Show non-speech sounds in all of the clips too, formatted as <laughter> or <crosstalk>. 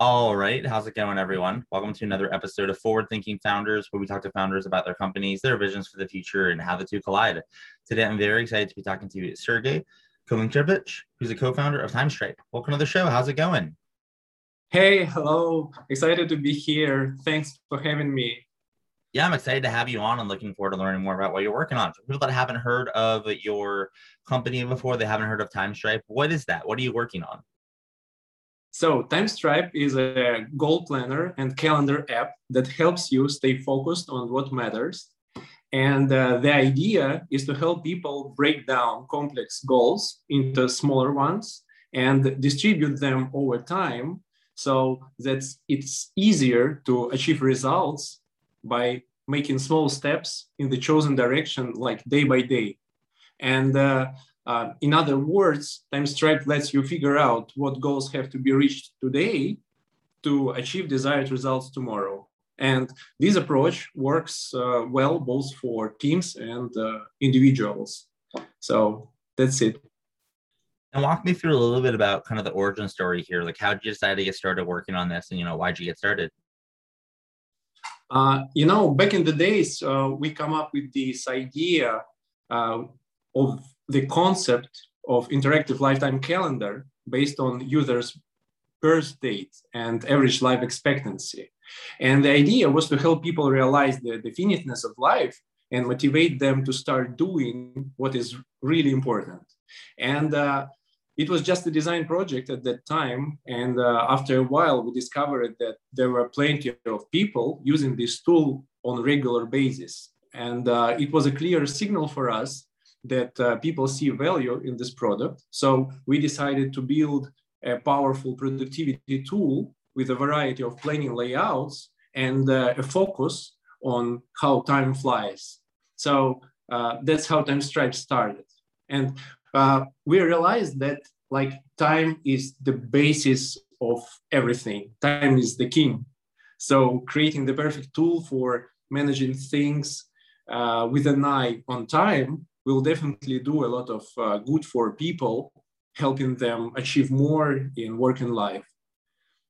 All right. How's it going, everyone? Welcome to another episode of Forward Thinking Founders, where we talk to founders about their companies, their visions for the future, and how the two collide. Today, I'm very excited to be talking to Sergey Kolinchevich, who's a co founder of TimeStripe. Welcome to the show. How's it going? Hey, hello. Excited to be here. Thanks for having me. Yeah, I'm excited to have you on and looking forward to learning more about what you're working on. For people that haven't heard of your company before, they haven't heard of TimeStripe, what is that? What are you working on? So TimeStripe is a goal planner and calendar app that helps you stay focused on what matters. And uh, the idea is to help people break down complex goals into smaller ones and distribute them over time so that it's easier to achieve results by making small steps in the chosen direction, like day by day. And uh, uh, in other words, TimeStripe lets you figure out what goals have to be reached today to achieve desired results tomorrow. And this approach works uh, well both for teams and uh, individuals. So that's it. And walk me through a little bit about kind of the origin story here. Like, how did you decide to get started working on this, and you know, why did you get started? Uh, you know, back in the days, uh, we come up with this idea uh, of the concept of interactive lifetime calendar based on users' birth date and average life expectancy. And the idea was to help people realize the definiteness of life and motivate them to start doing what is really important. And uh, it was just a design project at that time. And uh, after a while, we discovered that there were plenty of people using this tool on a regular basis. And uh, it was a clear signal for us that uh, people see value in this product. So we decided to build a powerful productivity tool with a variety of planning layouts and uh, a focus on how time flies. So uh, that's how Time TimeStripe started. And uh, we realized that like time is the basis of everything. Time is the king. So creating the perfect tool for managing things uh, with an eye on time will definitely do a lot of uh, good for people, helping them achieve more in work and life.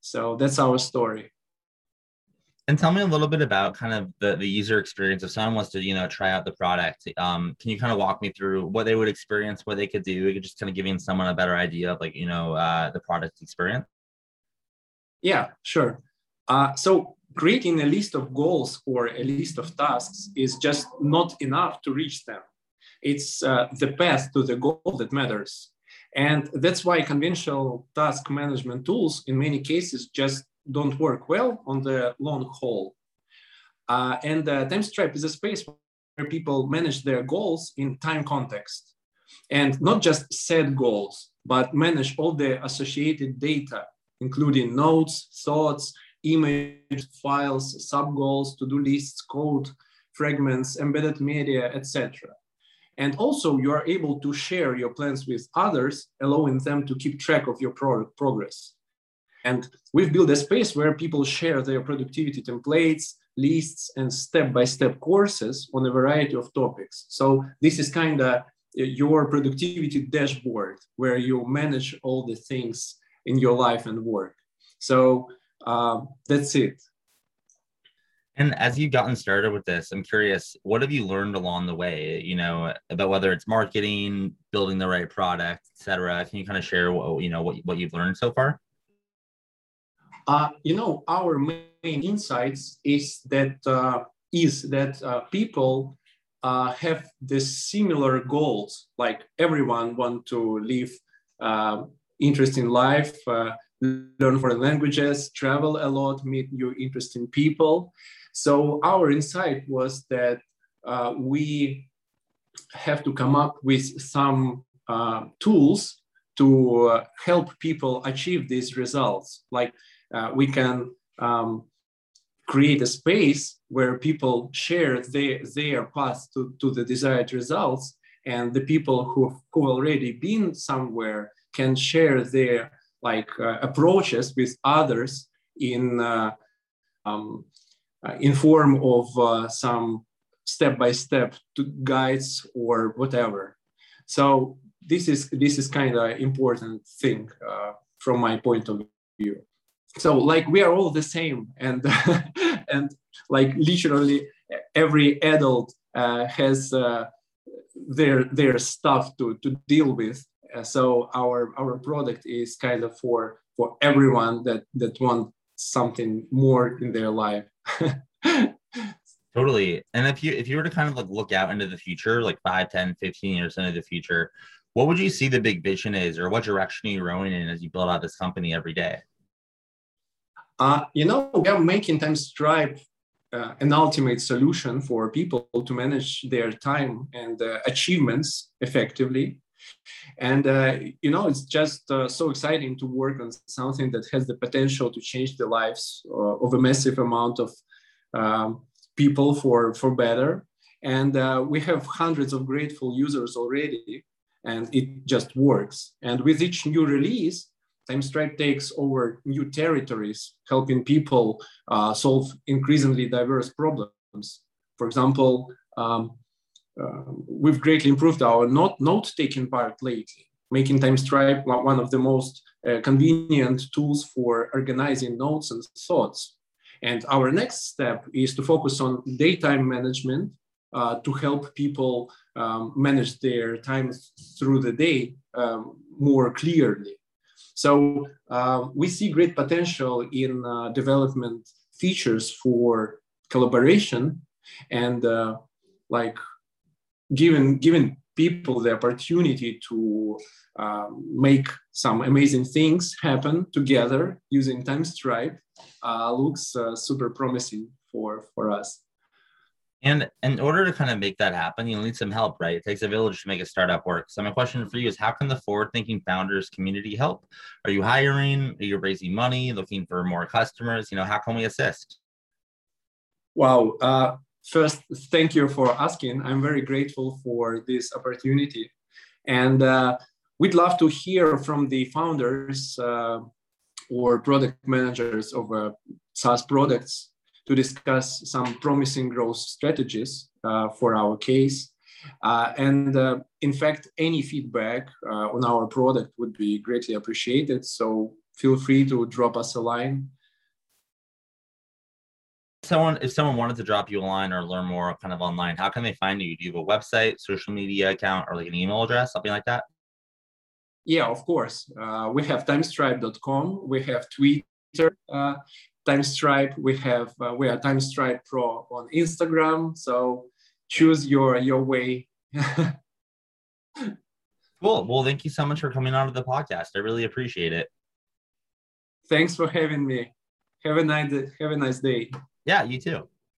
So that's our story. And tell me a little bit about kind of the, the user experience. If someone wants to, you know, try out the product, um, can you kind of walk me through what they would experience, what they could do, just kind of giving someone a better idea of like, you know, uh, the product experience? Yeah, sure. Uh, so creating a list of goals or a list of tasks is just not enough to reach them it's uh, the path to the goal that matters. And that's why conventional task management tools, in many cases, just don't work well on the long haul. Uh, and uh, TimeStripe is a space where people manage their goals in time context and not just set goals, but manage all the associated data, including notes, thoughts, image files, sub goals, to do lists, code, fragments, embedded media, etc. And also you are able to share your plans with others, allowing them to keep track of your progress. And we've built a space where people share their productivity templates, lists, and step-by-step courses on a variety of topics. So this is kind of your productivity dashboard where you manage all the things in your life and work. So uh, that's it. And as you've gotten started with this, I'm curious, what have you learned along the way, you know, about whether it's marketing, building the right product, et cetera? Can you kind of share what, you know, what, what you've learned so far? Uh, you know, our main insights is that uh, is that uh, people uh, have the similar goals. Like everyone want to live uh, interesting life, uh, learn foreign languages, travel a lot, meet new interesting people. So our insight was that uh, we have to come up with some uh, tools to uh, help people achieve these results. Like uh, we can um, create a space where people share their, their path to, to the desired results and the people who who already been somewhere can share their like uh, approaches with others in uh, um, in form of uh, some step-by-step guides or whatever. So this is this is kind of important thing uh, from my point of view. So like we are all the same and <laughs> and like literally every adult uh, has uh, their their stuff to to deal with. Uh, so our our product is kind of for for everyone that that want something more in their life <laughs> totally. And if you if you were to kind of like look out into the future like 5 10 15 years into the future what would you see the big vision is or what direction are you rowing in as you build out this company every day? Uh, you know we are making TimeStripe uh, an ultimate solution for people to manage their time and uh, achievements effectively and uh, you know it's just uh, so exciting to work on something that has the potential to change the lives uh, of a massive amount of um, people for for better and uh, we have hundreds of grateful users already and it just works and with each new release TimeStripe takes over new territories, helping people uh, solve increasingly diverse problems. For example, um, uh, we've greatly improved our note, note-taking part lately, making TimeStripe one of the most uh, convenient tools for organizing notes and thoughts. And our next step is to focus on daytime management uh, to help people um, manage their time through the day um, more clearly. So uh, we see great potential in uh, development features for collaboration and uh, like given given people the opportunity to um, make some amazing things happen together using TimeStripe uh, looks uh, super promising for for us. And in order to kind of make that happen, you'll need some help, right? It takes a village to make a startup work. So my question for you is how can the forward thinking founders community help? Are you hiring? Are you raising money, looking for more customers? You know, how can we assist? Wow. Uh, first, thank you for asking. I'm very grateful for this opportunity. And uh, we'd love to hear from the founders uh, or product managers of uh, SaaS products to discuss some promising growth strategies uh, for our case. Uh, and uh, in fact, any feedback on our product would be greatly appreciated. So feel free to drop us a line. Someone, if someone wanted to drop you a line or learn more kind of online, how can they find you? Do you have a website, social media account, or like an email address, something like that? Yeah, of course. Uh, we have timestripe.com. We have Twitter. Uh, TimeStripe. We have uh, we are TimeStripe Pro on Instagram. So choose your your way. <laughs> cool. Well, thank you so much for coming on to the podcast. I really appreciate it. Thanks for having me. Have a nice have a nice day. Yeah, you too.